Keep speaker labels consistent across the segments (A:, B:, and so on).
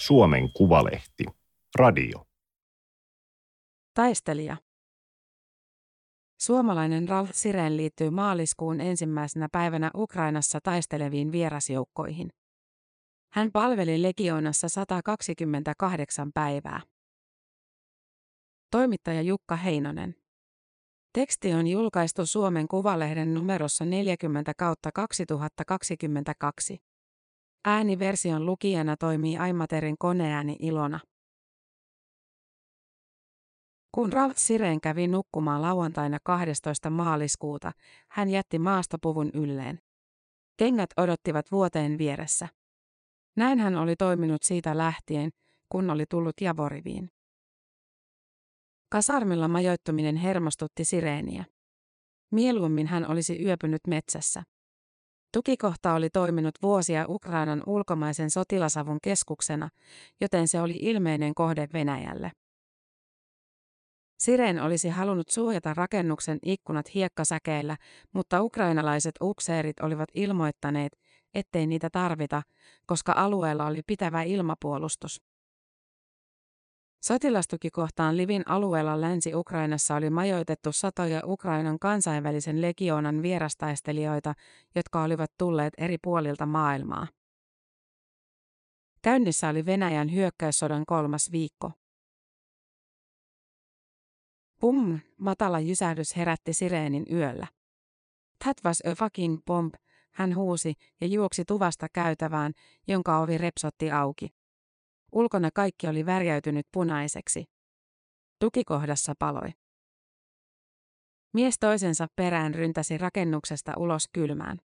A: Suomen Kuvalehti. Radio.
B: Taistelija. Suomalainen Ralf Siren liittyy maaliskuun ensimmäisenä päivänä Ukrainassa taisteleviin vierasjoukkoihin. Hän palveli legioonassa 128 päivää. Toimittaja Jukka Heinonen. Teksti on julkaistu Suomen Kuvalehden numerossa 40 kautta 2022. Ääniversion lukijana toimii Aimaterin koneääni Ilona. Kun Ralf Siren kävi nukkumaan lauantaina 12. maaliskuuta, hän jätti maastopuvun ylleen. Kengät odottivat vuoteen vieressä. Näin hän oli toiminut siitä lähtien, kun oli tullut Javoriviin. Kasarmilla majoittuminen hermostutti Sireeniä. Mieluummin hän olisi yöpynyt metsässä. Tukikohta oli toiminut vuosia Ukrainan ulkomaisen sotilasavun keskuksena, joten se oli ilmeinen kohde Venäjälle. Siren olisi halunnut suojata rakennuksen ikkunat hiekkasäkeillä, mutta ukrainalaiset ukseerit olivat ilmoittaneet, ettei niitä tarvita, koska alueella oli pitävä ilmapuolustus. Sotilastukikohtaan Livin alueella Länsi-Ukrainassa oli majoitettu satoja Ukrainan kansainvälisen legioonan vierastaistelijoita, jotka olivat tulleet eri puolilta maailmaa. Käynnissä oli Venäjän hyökkäyssodan kolmas viikko. Pum, matala jysähdys herätti sireenin yöllä. That was a fucking bomb, hän huusi ja juoksi tuvasta käytävään, jonka ovi repsotti auki. Ulkona kaikki oli värjäytynyt punaiseksi. Tukikohdassa paloi. Mies toisensa perään ryntäsi rakennuksesta ulos kylmään.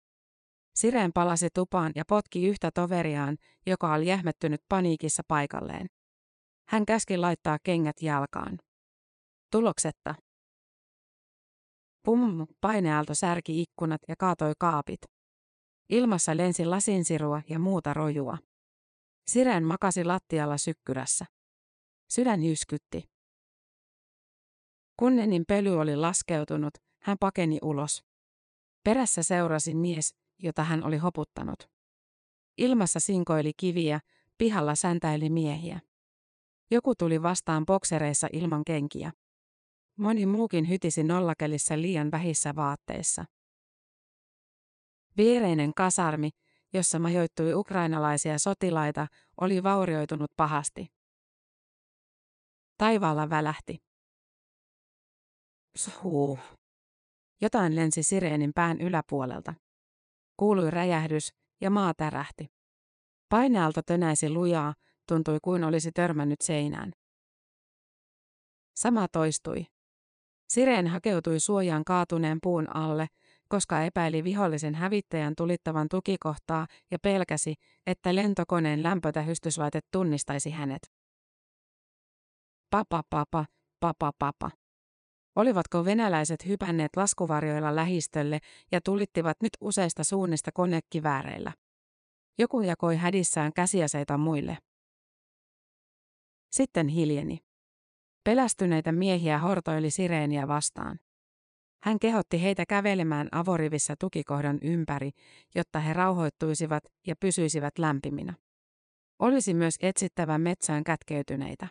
B: Sireen palasi tupaan ja potki yhtä toveriaan, joka oli jähmettynyt paniikissa paikalleen. Hän käski laittaa kengät jalkaan. Tuloksetta. Pum, painealto särki ikkunat ja kaatoi kaapit. Ilmassa lensi lasinsirua ja muuta rojua. Siren makasi lattialla sykkyrässä. Sydän jyskytti. Kun Nenin pöly oli laskeutunut, hän pakeni ulos. Perässä seurasi mies, jota hän oli hoputtanut. Ilmassa sinkoili kiviä, pihalla säntäili miehiä. Joku tuli vastaan boksereissa ilman kenkiä. Moni muukin hytisi nollakelissä liian vähissä vaatteissa. Viereinen kasarmi, jossa majoittui ukrainalaisia sotilaita, oli vaurioitunut pahasti. Taivaalla välähti. Suh. Jotain lensi sireenin pään yläpuolelta. Kuului räjähdys ja maa tärähti. Painealto tönäisi lujaa, tuntui kuin olisi törmännyt seinään. Sama toistui. Sireen hakeutui suojaan kaatuneen puun alle, koska epäili vihollisen hävittäjän tulittavan tukikohtaa ja pelkäsi, että lentokoneen lämpötähystyslaite tunnistaisi hänet. Papa papa, papa papa. Olivatko venäläiset hypänneet laskuvarjoilla lähistölle ja tulittivat nyt useista suunnista konekivääreillä? Joku jakoi hädissään käsiaseita muille. Sitten hiljeni. Pelästyneitä miehiä hortoili sireeniä vastaan. Hän kehotti heitä kävelemään avorivissä tukikohdan ympäri, jotta he rauhoittuisivat ja pysyisivät lämpiminä. Olisi myös etsittävä metsään kätkeytyneitä.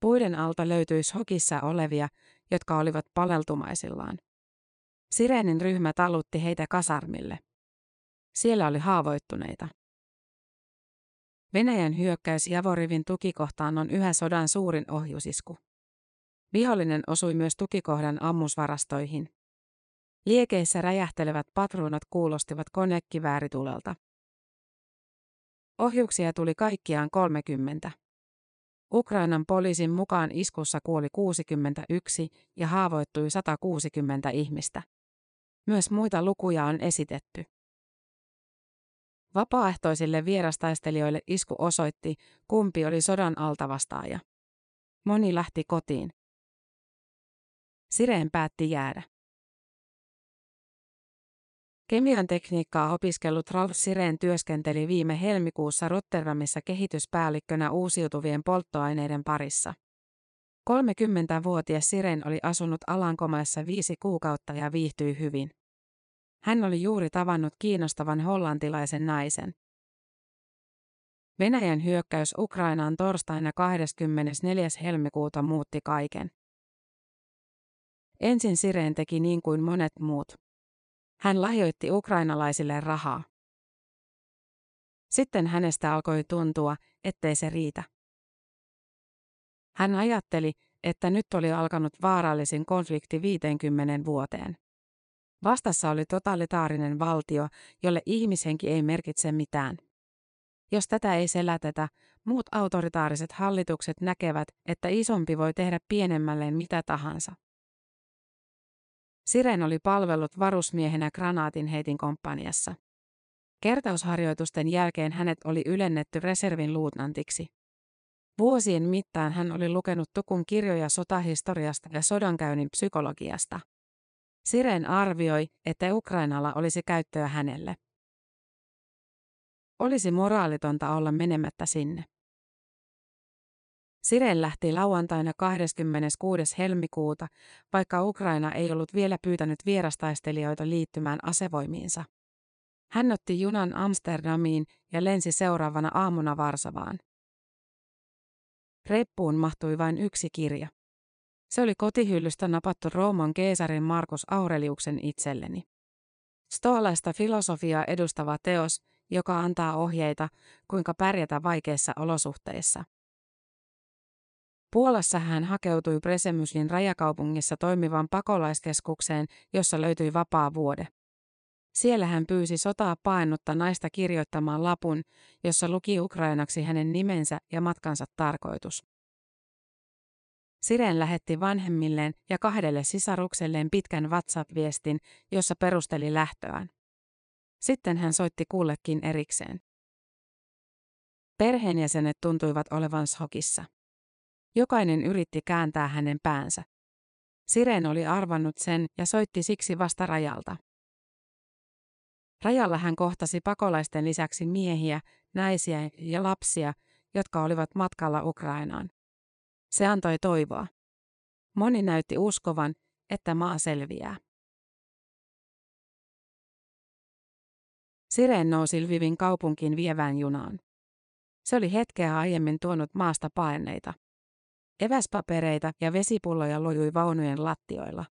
B: Puiden alta löytyisi hokissa olevia, jotka olivat paleltumaisillaan. Sireenin ryhmä talutti heitä kasarmille. Siellä oli haavoittuneita. Venäjän hyökkäys Javorivin tukikohtaan on yhä sodan suurin ohjusisku. Vihollinen osui myös tukikohdan ammusvarastoihin. Liekeissä räjähtelevät patruunat kuulostivat konekivääritulelta. Ohjuksia tuli kaikkiaan 30. Ukrainan poliisin mukaan iskussa kuoli 61 ja haavoittui 160 ihmistä. Myös muita lukuja on esitetty. Vapaaehtoisille vierastaistelijoille isku osoitti, kumpi oli sodan altavastaaja. Moni lähti kotiin. Sireen päätti jäädä. Kemian tekniikkaa opiskellut Ralf Sireen työskenteli viime helmikuussa Rotterdamissa kehityspäällikkönä uusiutuvien polttoaineiden parissa. 30-vuotias Siren oli asunut Alankomaissa viisi kuukautta ja viihtyi hyvin. Hän oli juuri tavannut kiinnostavan hollantilaisen naisen. Venäjän hyökkäys Ukrainaan torstaina 24. helmikuuta muutti kaiken. Ensin Sireen teki niin kuin monet muut. Hän lahjoitti ukrainalaisille rahaa. Sitten hänestä alkoi tuntua, ettei se riitä. Hän ajatteli, että nyt oli alkanut vaarallisin konflikti 50 vuoteen. Vastassa oli totalitaarinen valtio, jolle ihmishenki ei merkitse mitään. Jos tätä ei selätetä, muut autoritaariset hallitukset näkevät, että isompi voi tehdä pienemmälleen mitä tahansa. Siren oli palvellut varusmiehenä granaatinheitin komppaniassa. Kertausharjoitusten jälkeen hänet oli ylennetty reservin luutnantiksi. Vuosien mittaan hän oli lukenut Tukun kirjoja sotahistoriasta ja sodankäynnin psykologiasta. Siren arvioi, että Ukrainalla olisi käyttöä hänelle. Olisi moraalitonta olla menemättä sinne. Siren lähti lauantaina 26. helmikuuta, vaikka Ukraina ei ollut vielä pyytänyt vierastaistelijoita liittymään asevoimiinsa. Hän otti junan Amsterdamiin ja lensi seuraavana aamuna Varsavaan. Reppuun mahtui vain yksi kirja. Se oli kotihyllystä napattu Rooman keesarin Markus Aureliuksen itselleni. Stoalaista filosofiaa edustava teos, joka antaa ohjeita, kuinka pärjätä vaikeissa olosuhteissa. Puolassa hän hakeutui Presemyslin rajakaupungissa toimivan pakolaiskeskukseen, jossa löytyi vapaa vuode. Siellä hän pyysi sotaa paennutta naista kirjoittamaan lapun, jossa luki ukrainaksi hänen nimensä ja matkansa tarkoitus. Siren lähetti vanhemmilleen ja kahdelle sisarukselleen pitkän WhatsApp-viestin, jossa perusteli lähtöään. Sitten hän soitti kullekin erikseen. Perheenjäsenet tuntuivat olevan shokissa. Jokainen yritti kääntää hänen päänsä. Siren oli arvannut sen ja soitti siksi vasta rajalta. Rajalla hän kohtasi pakolaisten lisäksi miehiä, naisia ja lapsia, jotka olivat matkalla Ukrainaan. Se antoi toivoa. Moni näytti uskovan, että maa selviää. Siren nousi Lvivin kaupunkiin vievään junaan. Se oli hetkeä aiemmin tuonut maasta paineita. Eväspapereita ja vesipulloja lojui vaunujen lattioilla.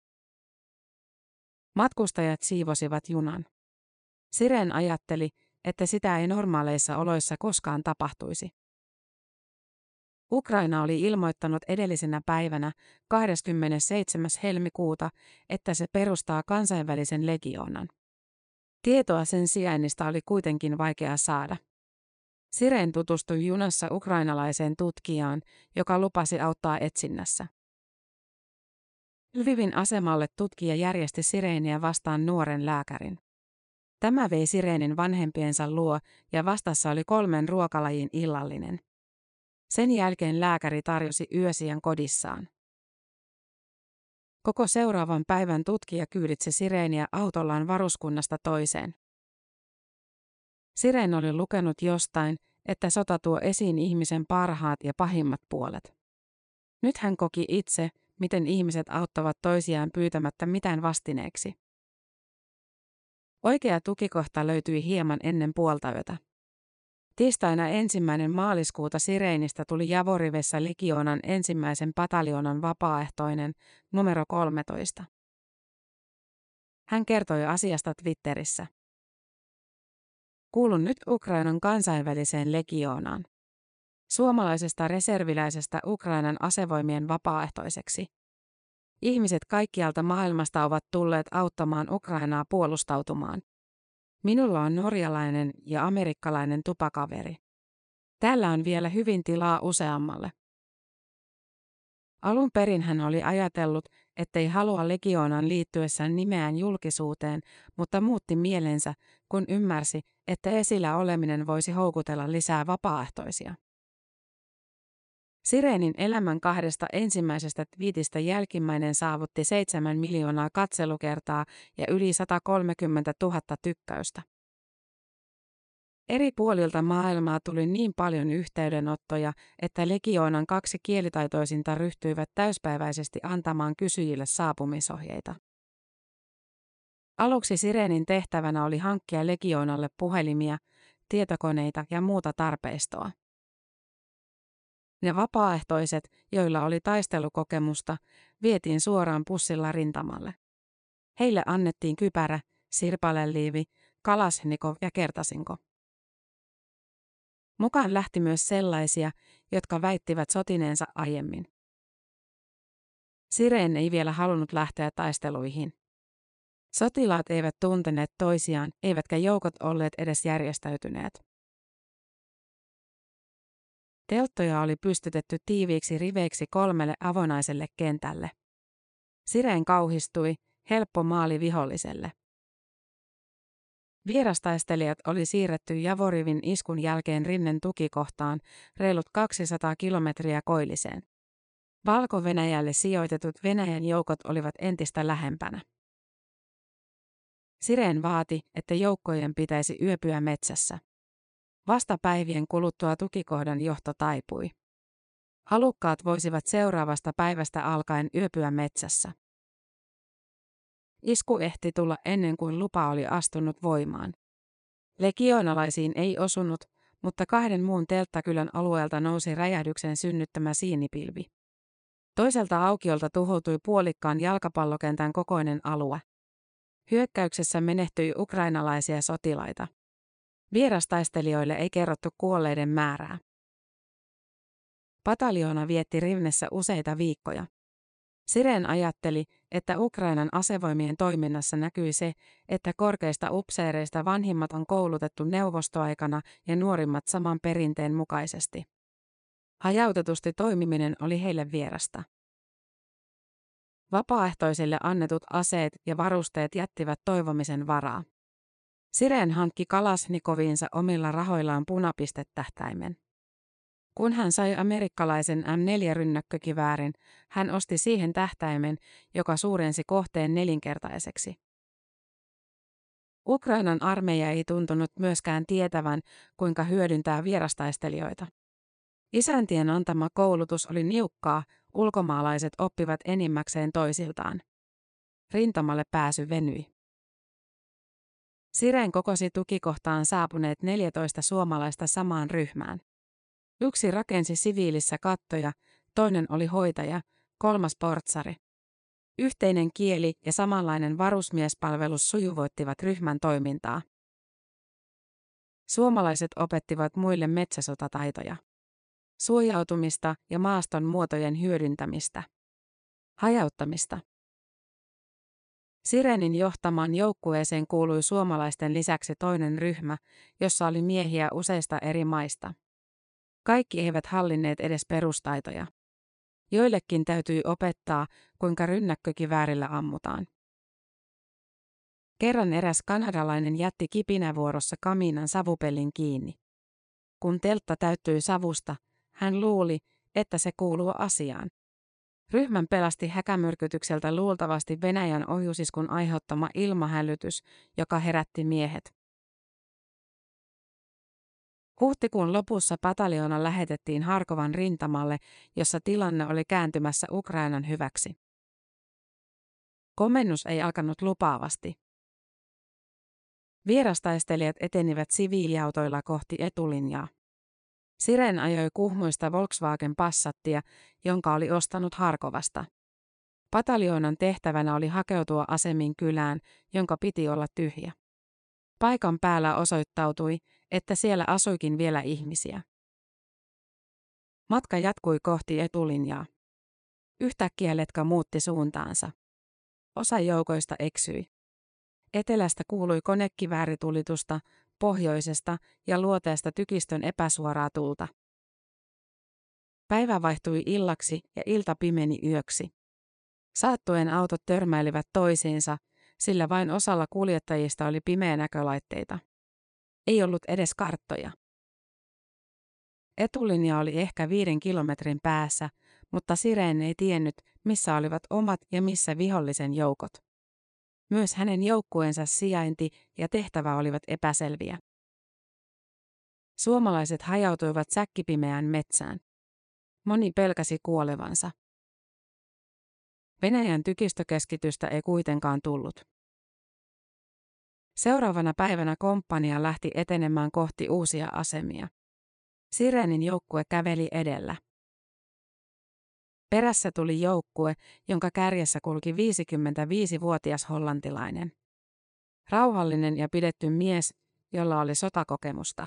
B: Matkustajat siivosivat junan. Siren ajatteli, että sitä ei normaaleissa oloissa koskaan tapahtuisi. Ukraina oli ilmoittanut edellisenä päivänä 27. helmikuuta, että se perustaa kansainvälisen legioonan. Tietoa sen sijainnista oli kuitenkin vaikea saada. Siren tutustui junassa ukrainalaiseen tutkijaan, joka lupasi auttaa etsinnässä. Lvivin asemalle tutkija järjesti Sireeniä vastaan nuoren lääkärin. Tämä vei Sireenin vanhempiensa luo ja vastassa oli kolmen ruokalajin illallinen. Sen jälkeen lääkäri tarjosi yösiän kodissaan. Koko seuraavan päivän tutkija kyyditsi Sireeniä autollaan varuskunnasta toiseen. Siren oli lukenut jostain, että sota tuo esiin ihmisen parhaat ja pahimmat puolet. Nyt hän koki itse, miten ihmiset auttavat toisiaan pyytämättä mitään vastineeksi. Oikea tukikohta löytyi hieman ennen puoltayötä. Tiistaina ensimmäinen maaliskuuta Sireinistä tuli Javorivessa Ligionan ensimmäisen pataljonan vapaaehtoinen, numero 13. Hän kertoi asiasta Twitterissä. Kuulun nyt Ukrainan kansainväliseen legioonaan. Suomalaisesta reserviläisestä Ukrainan asevoimien vapaaehtoiseksi. Ihmiset kaikkialta maailmasta ovat tulleet auttamaan Ukrainaa puolustautumaan. Minulla on norjalainen ja amerikkalainen tupakaveri. Täällä on vielä hyvin tilaa useammalle. Alun perin hän oli ajatellut, ettei halua legioonan liittyessään nimeään julkisuuteen, mutta muutti mielensä, kun ymmärsi, että esillä oleminen voisi houkutella lisää vapaaehtoisia. Sireenin elämän kahdesta ensimmäisestä twiitistä jälkimmäinen saavutti 7 miljoonaa katselukertaa ja yli 130 000 tykkäystä. Eri puolilta maailmaa tuli niin paljon yhteydenottoja, että legioonan kaksi kielitaitoisinta ryhtyivät täyspäiväisesti antamaan kysyjille saapumisohjeita. Aluksi Sirenin tehtävänä oli hankkia legioonalle puhelimia, tietokoneita ja muuta tarpeistoa. Ne vapaaehtoiset, joilla oli taistelukokemusta, vietiin suoraan pussilla rintamalle. Heille annettiin kypärä, sirpaleliivi, kalasnikov ja kertasinko. Mukaan lähti myös sellaisia, jotka väittivät sotineensa aiemmin. Sireen ei vielä halunnut lähteä taisteluihin. Sotilaat eivät tunteneet toisiaan, eivätkä joukot olleet edes järjestäytyneet. Telttoja oli pystytetty tiiviiksi riveiksi kolmelle avonaiselle kentälle. Sireen kauhistui, helppo maali viholliselle. Vierastaistelijat oli siirretty Javorivin iskun jälkeen Rinnen tukikohtaan reilut 200 kilometriä koilliseen. Valko-Venäjälle sijoitetut Venäjän joukot olivat entistä lähempänä. Sireen vaati, että joukkojen pitäisi yöpyä metsässä. Vasta päivien kuluttua tukikohdan johto taipui. Halukkaat voisivat seuraavasta päivästä alkaen yöpyä metsässä. Isku ehti tulla ennen kuin lupa oli astunut voimaan. Legionalaisiin ei osunut, mutta kahden muun telttakylän alueelta nousi räjähdyksen synnyttämä siinipilvi. Toiselta aukiolta tuhoutui puolikkaan jalkapallokentän kokoinen alue. Hyökkäyksessä menehtyi ukrainalaisia sotilaita. Vierastaistelijoille ei kerrottu kuolleiden määrää. Pataljoona vietti Rivnessä useita viikkoja. Siren ajatteli, että Ukrainan asevoimien toiminnassa näkyi se, että korkeista upseereista vanhimmat on koulutettu neuvostoaikana ja nuorimmat saman perinteen mukaisesti. Hajautetusti toimiminen oli heille vierasta. Vapaaehtoisille annetut aseet ja varusteet jättivät toivomisen varaa. Siren hankki Kalasnikoviinsa omilla rahoillaan punapistetähtäimen. Kun hän sai amerikkalaisen M4-rynnäkkökiväärin, hän osti siihen tähtäimen, joka suurensi kohteen nelinkertaiseksi. Ukrainan armeija ei tuntunut myöskään tietävän, kuinka hyödyntää vierastaistelijoita. Isäntien antama koulutus oli niukkaa, ulkomaalaiset oppivat enimmäkseen toisiltaan. Rintamalle pääsy venyi. Siren kokosi tukikohtaan saapuneet 14 suomalaista samaan ryhmään. Yksi rakensi siviilissä kattoja, toinen oli hoitaja, kolmas portsari. Yhteinen kieli ja samanlainen varusmiespalvelus sujuvoittivat ryhmän toimintaa. Suomalaiset opettivat muille metsäsotataitoja. Suojautumista ja maaston muotojen hyödyntämistä. Hajauttamista. Sirenin johtamaan joukkueeseen kuului suomalaisten lisäksi toinen ryhmä, jossa oli miehiä useista eri maista. Kaikki eivät hallinneet edes perustaitoja. Joillekin täytyi opettaa, kuinka rynnäkkökiväärillä ammutaan. Kerran eräs kanadalainen jätti kipinävuorossa kaminan savupellin kiinni. Kun teltta täyttyi savusta, hän luuli, että se kuuluu asiaan. Ryhmän pelasti häkämyrkytykseltä luultavasti Venäjän ohjusiskun aiheuttama ilmahälytys, joka herätti miehet. Huhtikuun lopussa pataljoona lähetettiin Harkovan rintamalle, jossa tilanne oli kääntymässä Ukrainan hyväksi. Komennus ei alkanut lupaavasti. Vierastaistelijat etenivät siviiliautoilla kohti etulinjaa. Siren ajoi kuhmuista Volkswagen Passattia, jonka oli ostanut Harkovasta. Pataljoonan tehtävänä oli hakeutua asemiin kylään, jonka piti olla tyhjä. Paikan päällä osoittautui, että siellä asuikin vielä ihmisiä. Matka jatkui kohti etulinjaa. Yhtäkkiä letka muutti suuntaansa. Osa joukoista eksyi. Etelästä kuului konekivääritulitusta, pohjoisesta ja luoteesta tykistön epäsuoraa tulta. Päivä vaihtui illaksi ja ilta pimeni yöksi. Saattuen autot törmäilivät toisiinsa, sillä vain osalla kuljettajista oli pimeä näkölaitteita. Ei ollut edes karttoja. Etulinja oli ehkä viiden kilometrin päässä, mutta Sireen ei tiennyt, missä olivat omat ja missä vihollisen joukot. Myös hänen joukkueensa sijainti ja tehtävä olivat epäselviä. Suomalaiset hajautuivat säkkipimeään metsään. Moni pelkäsi kuolevansa. Venäjän tykistökeskitystä ei kuitenkaan tullut. Seuraavana päivänä komppania lähti etenemään kohti uusia asemia. Sirenin joukkue käveli edellä. Perässä tuli joukkue, jonka kärjessä kulki 55-vuotias hollantilainen. Rauhallinen ja pidetty mies, jolla oli sotakokemusta.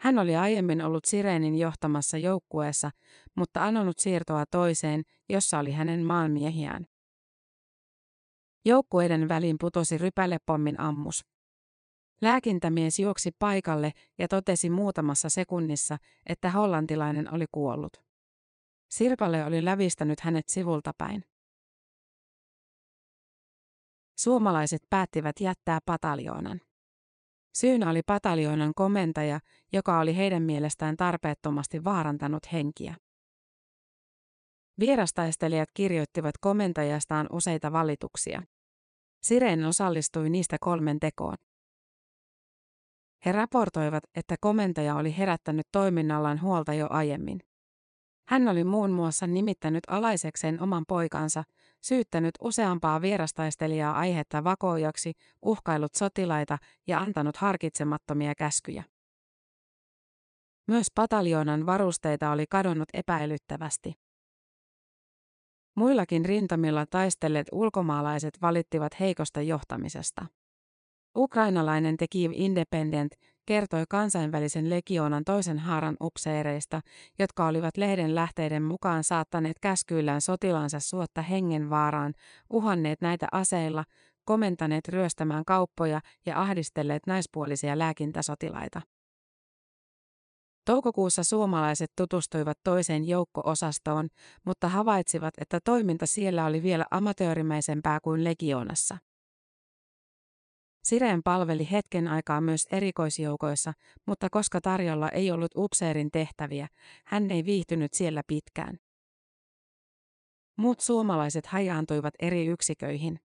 B: Hän oli aiemmin ollut Sirenin johtamassa joukkueessa, mutta anonut siirtoa toiseen, jossa oli hänen maanmiehiään. Joukkueiden väliin putosi rypälepommin ammus. Lääkintämies juoksi paikalle ja totesi muutamassa sekunnissa, että hollantilainen oli kuollut. Sirpale oli lävistänyt hänet sivulta päin. Suomalaiset päättivät jättää pataljoonan. Syynä oli pataljoonan komentaja, joka oli heidän mielestään tarpeettomasti vaarantanut henkiä. Vierastaistelijat kirjoittivat komentajastaan useita valituksia. Siren osallistui niistä kolmen tekoon. He raportoivat, että komentaja oli herättänyt toiminnallaan huolta jo aiemmin. Hän oli muun muassa nimittänyt alaisekseen oman poikansa, syyttänyt useampaa vierastaistelijaa aihetta vakoijaksi, uhkailut sotilaita ja antanut harkitsemattomia käskyjä. Myös pataljoonan varusteita oli kadonnut epäilyttävästi. Muillakin rintamilla taistelleet ulkomaalaiset valittivat heikosta johtamisesta. Ukrainalainen The Kiev Independent kertoi kansainvälisen legioonan toisen haaran upseereista, jotka olivat lehden lähteiden mukaan saattaneet käskyillään sotilansa suotta hengenvaaraan, uhanneet näitä aseilla, komentaneet ryöstämään kauppoja ja ahdistelleet naispuolisia lääkintäsotilaita. Toukokuussa suomalaiset tutustuivat toiseen joukko-osastoon, mutta havaitsivat, että toiminta siellä oli vielä amatöörimäisempää kuin legioonassa. Sireen palveli hetken aikaa myös erikoisjoukoissa, mutta koska tarjolla ei ollut upseerin tehtäviä, hän ei viihtynyt siellä pitkään. Muut suomalaiset hajaantuivat eri yksiköihin.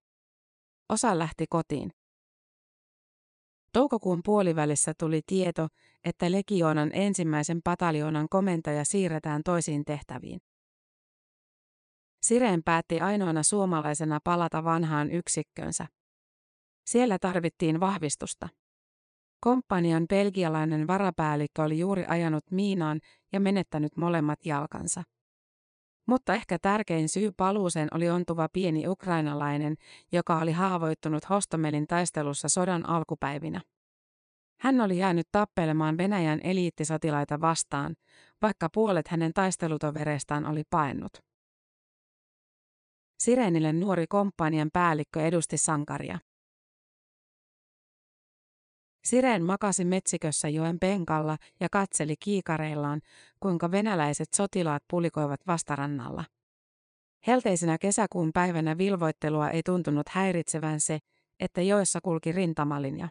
B: Osa lähti kotiin. Toukokuun puolivälissä tuli tieto, että legioonan ensimmäisen pataljoonan komentaja siirretään toisiin tehtäviin. Sireen päätti ainoana suomalaisena palata vanhaan yksikkönsä. Siellä tarvittiin vahvistusta. Komppanian belgialainen varapäällikkö oli juuri ajanut miinaan ja menettänyt molemmat jalkansa. Mutta ehkä tärkein syy paluuseen oli ontuva pieni ukrainalainen, joka oli haavoittunut Hostomelin taistelussa sodan alkupäivinä. Hän oli jäänyt tappelemaan Venäjän eliittisotilaita vastaan, vaikka puolet hänen taistelutovereistaan oli paennut. Sirenille nuori komppanian päällikkö edusti sankaria. Siren makasi metsikössä joen penkalla ja katseli kiikareillaan, kuinka venäläiset sotilaat pulikoivat vastarannalla. Helteisenä kesäkuun päivänä vilvoittelua ei tuntunut häiritsevän se, että joessa kulki rintamalinja.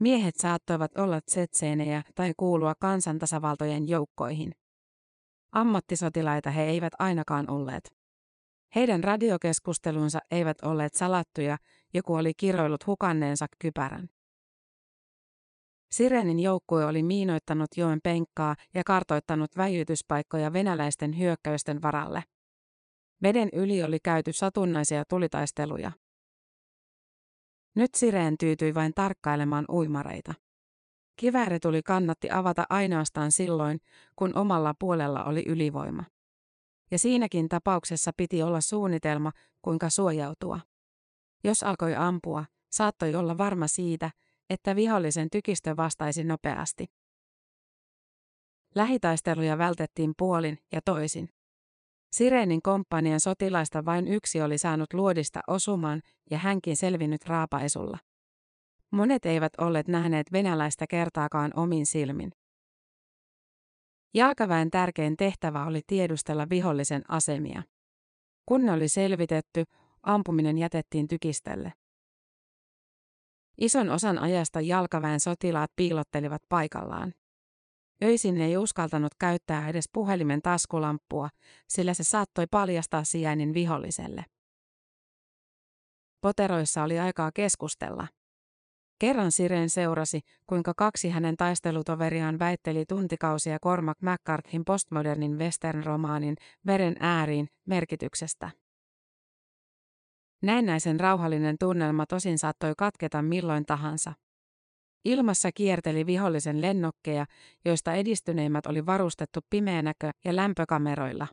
B: Miehet saattoivat olla tsetseenejä tai kuulua kansantasavaltojen joukkoihin. Ammattisotilaita he eivät ainakaan olleet. Heidän radiokeskustelunsa eivät olleet salattuja, joku oli kiroillut hukanneensa kypärän. Sirenin joukkue oli miinoittanut joen penkkaa ja kartoittanut väijytyspaikkoja venäläisten hyökkäysten varalle. Veden yli oli käyty satunnaisia tulitaisteluja. Nyt Sireen tyytyi vain tarkkailemaan uimareita. tuli kannatti avata ainoastaan silloin, kun omalla puolella oli ylivoima. Ja siinäkin tapauksessa piti olla suunnitelma, kuinka suojautua. Jos alkoi ampua, saattoi olla varma siitä, että vihollisen tykistö vastaisi nopeasti. Lähitaisteluja vältettiin puolin ja toisin. Sireenin komppanian sotilaista vain yksi oli saanut luodista osuman ja hänkin selvinnyt raapaisulla. Monet eivät olleet nähneet venäläistä kertaakaan omin silmin. Jalkaväen tärkein tehtävä oli tiedustella vihollisen asemia. Kun ne oli selvitetty, ampuminen jätettiin tykistelle. Ison osan ajasta jalkaväen sotilaat piilottelivat paikallaan. Öisin ei uskaltanut käyttää edes puhelimen taskulamppua, sillä se saattoi paljastaa sijainnin viholliselle. Poteroissa oli aikaa keskustella. Kerran Siren seurasi, kuinka kaksi hänen taistelutoveriaan väitteli tuntikausia Cormac McCarthyn postmodernin western-romaanin Veren ääriin merkityksestä. Näennäisen rauhallinen tunnelma tosin saattoi katketa milloin tahansa. Ilmassa kierteli vihollisen lennokkeja, joista edistyneimmät oli varustettu pimeänäkö- ja lämpökameroilla.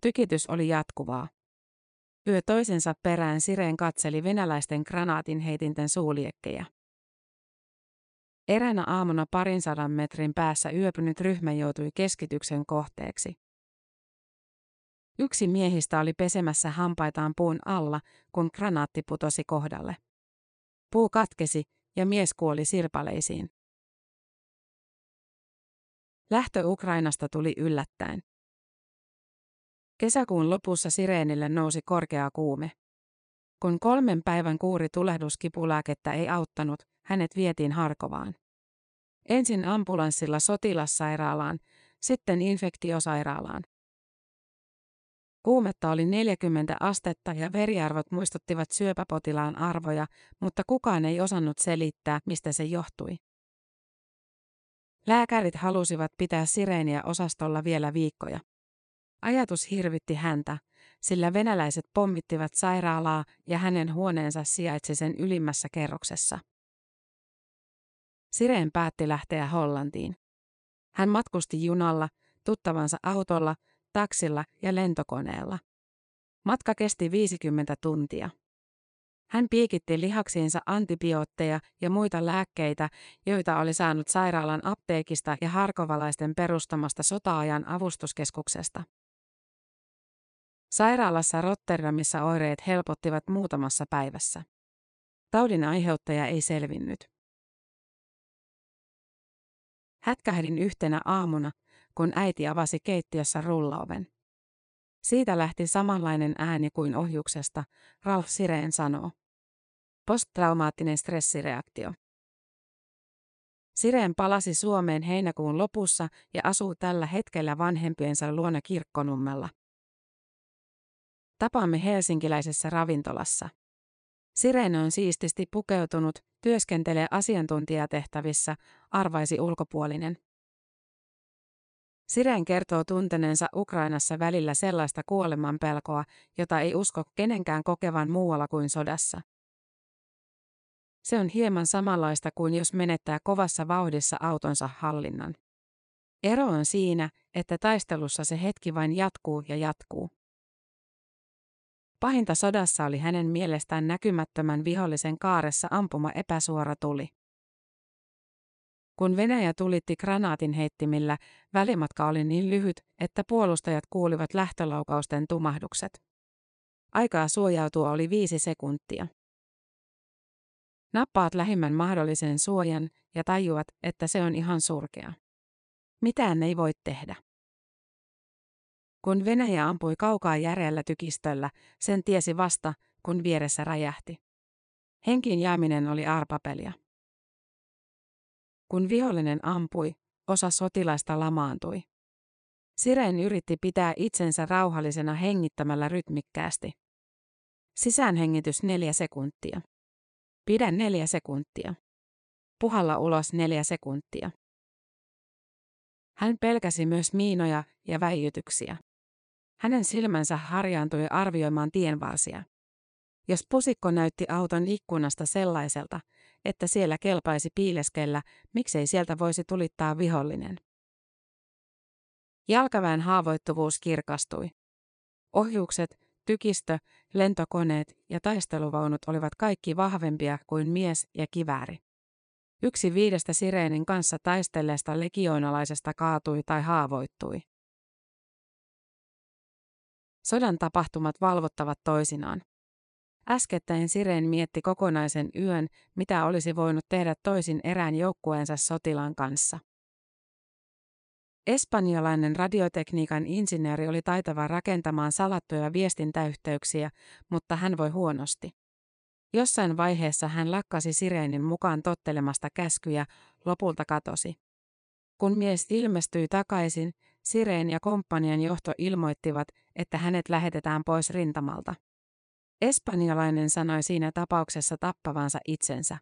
B: Tykitys oli jatkuvaa. Yö toisensa perään Sireen katseli venäläisten granaatinheitinten suuliekkejä. Eräänä aamuna parin sadan metrin päässä yöpynyt ryhmä joutui keskityksen kohteeksi. Yksi miehistä oli pesemässä hampaitaan puun alla, kun granaatti putosi kohdalle. Puu katkesi ja mies kuoli sirpaleisiin. Lähtö Ukrainasta tuli yllättäen. Kesäkuun lopussa Sireenille nousi korkea kuume. Kun kolmen päivän kuuri tulehduskipulääkettä ei auttanut, hänet vietiin Harkovaan. Ensin ambulanssilla sotilassairaalaan, sitten infektiosairaalaan. Kuumetta oli 40 astetta ja veriarvot muistuttivat syöpäpotilaan arvoja, mutta kukaan ei osannut selittää, mistä se johtui. Lääkärit halusivat pitää sireeniä osastolla vielä viikkoja. Ajatus hirvitti häntä, sillä venäläiset pommittivat sairaalaa ja hänen huoneensa sijaitsi sen ylimmässä kerroksessa. Sireen päätti lähteä Hollantiin. Hän matkusti junalla, tuttavansa autolla, taksilla ja lentokoneella. Matka kesti 50 tuntia. Hän piikitti lihaksiinsa antibiootteja ja muita lääkkeitä, joita oli saanut sairaalan apteekista ja harkovalaisten perustamasta sotaajan avustuskeskuksesta. Sairaalassa Rotterdamissa oireet helpottivat muutamassa päivässä. Taudin aiheuttaja ei selvinnyt. Hätkähdin yhtenä aamuna, kun äiti avasi keittiössä rullaoven. Siitä lähti samanlainen ääni kuin ohjuksesta, Ralf Sireen sanoo. Posttraumaattinen stressireaktio. Sireen palasi Suomeen heinäkuun lopussa ja asuu tällä hetkellä vanhempiensa luona kirkkonummella. Tapaamme helsinkiläisessä ravintolassa. Sireen on siististi pukeutunut, työskentelee asiantuntijatehtävissä, arvaisi ulkopuolinen. Sireen kertoo tunteneensa Ukrainassa välillä sellaista kuoleman pelkoa, jota ei usko kenenkään kokevan muualla kuin sodassa. Se on hieman samanlaista kuin jos menettää kovassa vauhdissa autonsa hallinnan. Ero on siinä, että taistelussa se hetki vain jatkuu ja jatkuu. Pahinta sodassa oli hänen mielestään näkymättömän vihollisen kaaressa ampuma epäsuora tuli. Kun Venäjä tulitti granaatin heittimillä, välimatka oli niin lyhyt, että puolustajat kuulivat lähtölaukausten tumahdukset. Aikaa suojautua oli viisi sekuntia. Nappaat lähimmän mahdollisen suojan ja tajuat, että se on ihan surkea. Mitään ei voi tehdä. Kun Venäjä ampui kaukaa järeällä tykistöllä, sen tiesi vasta, kun vieressä räjähti. Henkiin jääminen oli arpapelia. Kun vihollinen ampui, osa sotilaista lamaantui. Sireen yritti pitää itsensä rauhallisena hengittämällä rytmikkäästi. Sisäänhengitys neljä sekuntia. Pidä neljä sekuntia. Puhalla ulos neljä sekuntia. Hän pelkäsi myös miinoja ja väijytyksiä. Hänen silmänsä harjaantui arvioimaan tienvarsia. Jos pusikko näytti auton ikkunasta sellaiselta, että siellä kelpaisi piileskellä, miksei sieltä voisi tulittaa vihollinen. Jalkaväen haavoittuvuus kirkastui. Ohjukset, tykistö, lentokoneet ja taisteluvaunut olivat kaikki vahvempia kuin mies ja kivääri. Yksi viidestä sireenin kanssa taistelleesta legioonalaisesta kaatui tai haavoittui. Sodan tapahtumat valvottavat toisinaan. Äskettäin Sireen mietti kokonaisen yön, mitä olisi voinut tehdä toisin erään joukkueensa sotilaan kanssa. Espanjalainen radiotekniikan insinööri oli taitava rakentamaan salattuja viestintäyhteyksiä, mutta hän voi huonosti. Jossain vaiheessa hän lakkasi Sireenin mukaan tottelemasta käskyjä, lopulta katosi. Kun mies ilmestyi takaisin, Sireen ja komppanian johto ilmoittivat, että hänet lähetetään pois rintamalta. Espanjalainen sanoi siinä tapauksessa tappavansa itsensä.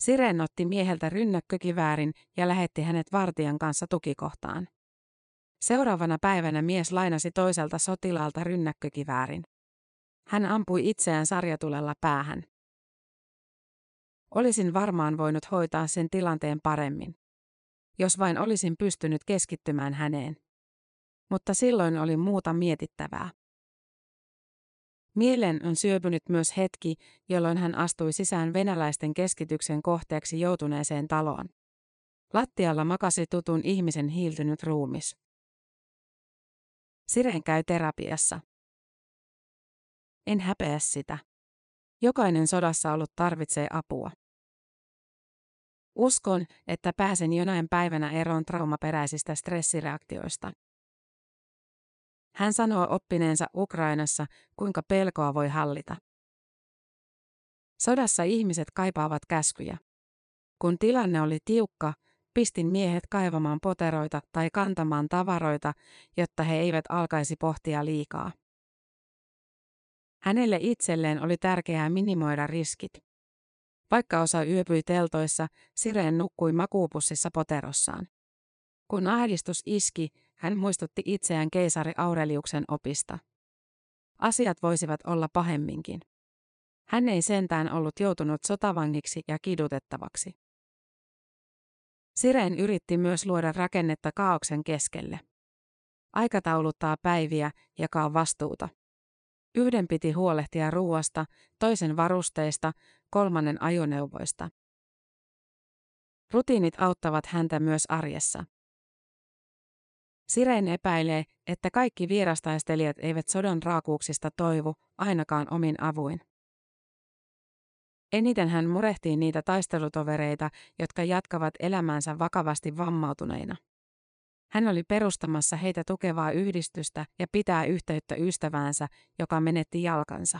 B: Siren otti mieheltä rynnäkkökiväärin ja lähetti hänet vartijan kanssa tukikohtaan. Seuraavana päivänä mies lainasi toiselta sotilaalta rynnäkkökiväärin. Hän ampui itseään sarjatulella päähän. Olisin varmaan voinut hoitaa sen tilanteen paremmin. Jos vain olisin pystynyt keskittymään häneen. Mutta silloin oli muuta mietittävää. Mieleen on syöpynyt myös hetki, jolloin hän astui sisään venäläisten keskityksen kohteeksi joutuneeseen taloon. Lattialla makasi tutun ihmisen hiiltynyt ruumis. Siren käy terapiassa. En häpeä sitä. Jokainen sodassa ollut tarvitsee apua. Uskon, että pääsen jonain päivänä eroon traumaperäisistä stressireaktioista. Hän sanoo oppineensa Ukrainassa, kuinka pelkoa voi hallita. Sodassa ihmiset kaipaavat käskyjä. Kun tilanne oli tiukka, pistin miehet kaivamaan poteroita tai kantamaan tavaroita, jotta he eivät alkaisi pohtia liikaa. Hänelle itselleen oli tärkeää minimoida riskit. Vaikka osa yöpyi teltoissa, Sireen nukkui makuupussissa poterossaan. Kun ahdistus iski, hän muistutti itseään keisari Aureliuksen opista. Asiat voisivat olla pahemminkin. Hän ei sentään ollut joutunut sotavangiksi ja kidutettavaksi. Sireen yritti myös luoda rakennetta kaauksen keskelle. Aikatauluttaa päiviä, jakaa vastuuta. Yhden piti huolehtia ruuasta, toisen varusteista, kolmannen ajoneuvoista. Rutiinit auttavat häntä myös arjessa. Siren epäilee, että kaikki vierastaistelijat eivät sodan raakuuksista toivu, ainakaan omin avuin. Eniten hän murehtii niitä taistelutovereita, jotka jatkavat elämänsä vakavasti vammautuneina. Hän oli perustamassa heitä tukevaa yhdistystä ja pitää yhteyttä ystäväänsä, joka menetti jalkansa.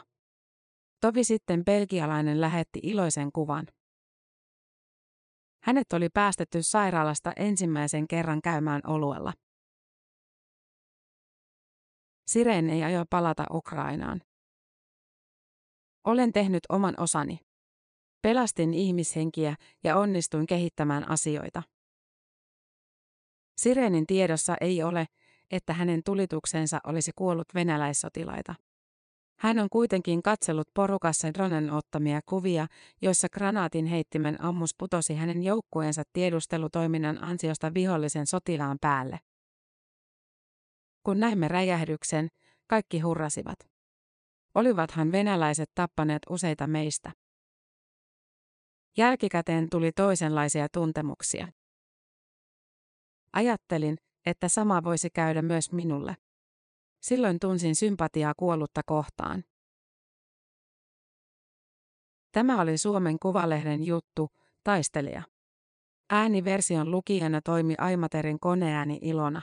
B: Tovi sitten belgialainen lähetti iloisen kuvan. Hänet oli päästetty sairaalasta ensimmäisen kerran käymään oluella. Siren ei aio palata Ukrainaan. Olen tehnyt oman osani. Pelastin ihmishenkiä ja onnistuin kehittämään asioita. Sirenin tiedossa ei ole, että hänen tulituksensa olisi kuollut venäläissotilaita. Hän on kuitenkin katsellut porukassa dronen ottamia kuvia, joissa granaatin heittimen ammus putosi hänen joukkueensa tiedustelutoiminnan ansiosta vihollisen sotilaan päälle. Kun näimme räjähdyksen, kaikki hurrasivat. Olivathan venäläiset tappaneet useita meistä. Jälkikäteen tuli toisenlaisia tuntemuksia. Ajattelin, että sama voisi käydä myös minulle. Silloin tunsin sympatiaa kuollutta kohtaan. Tämä oli Suomen Kuvalehden juttu, taistelija. Ääniversion lukijana toimi Aimaterin koneääni Ilona.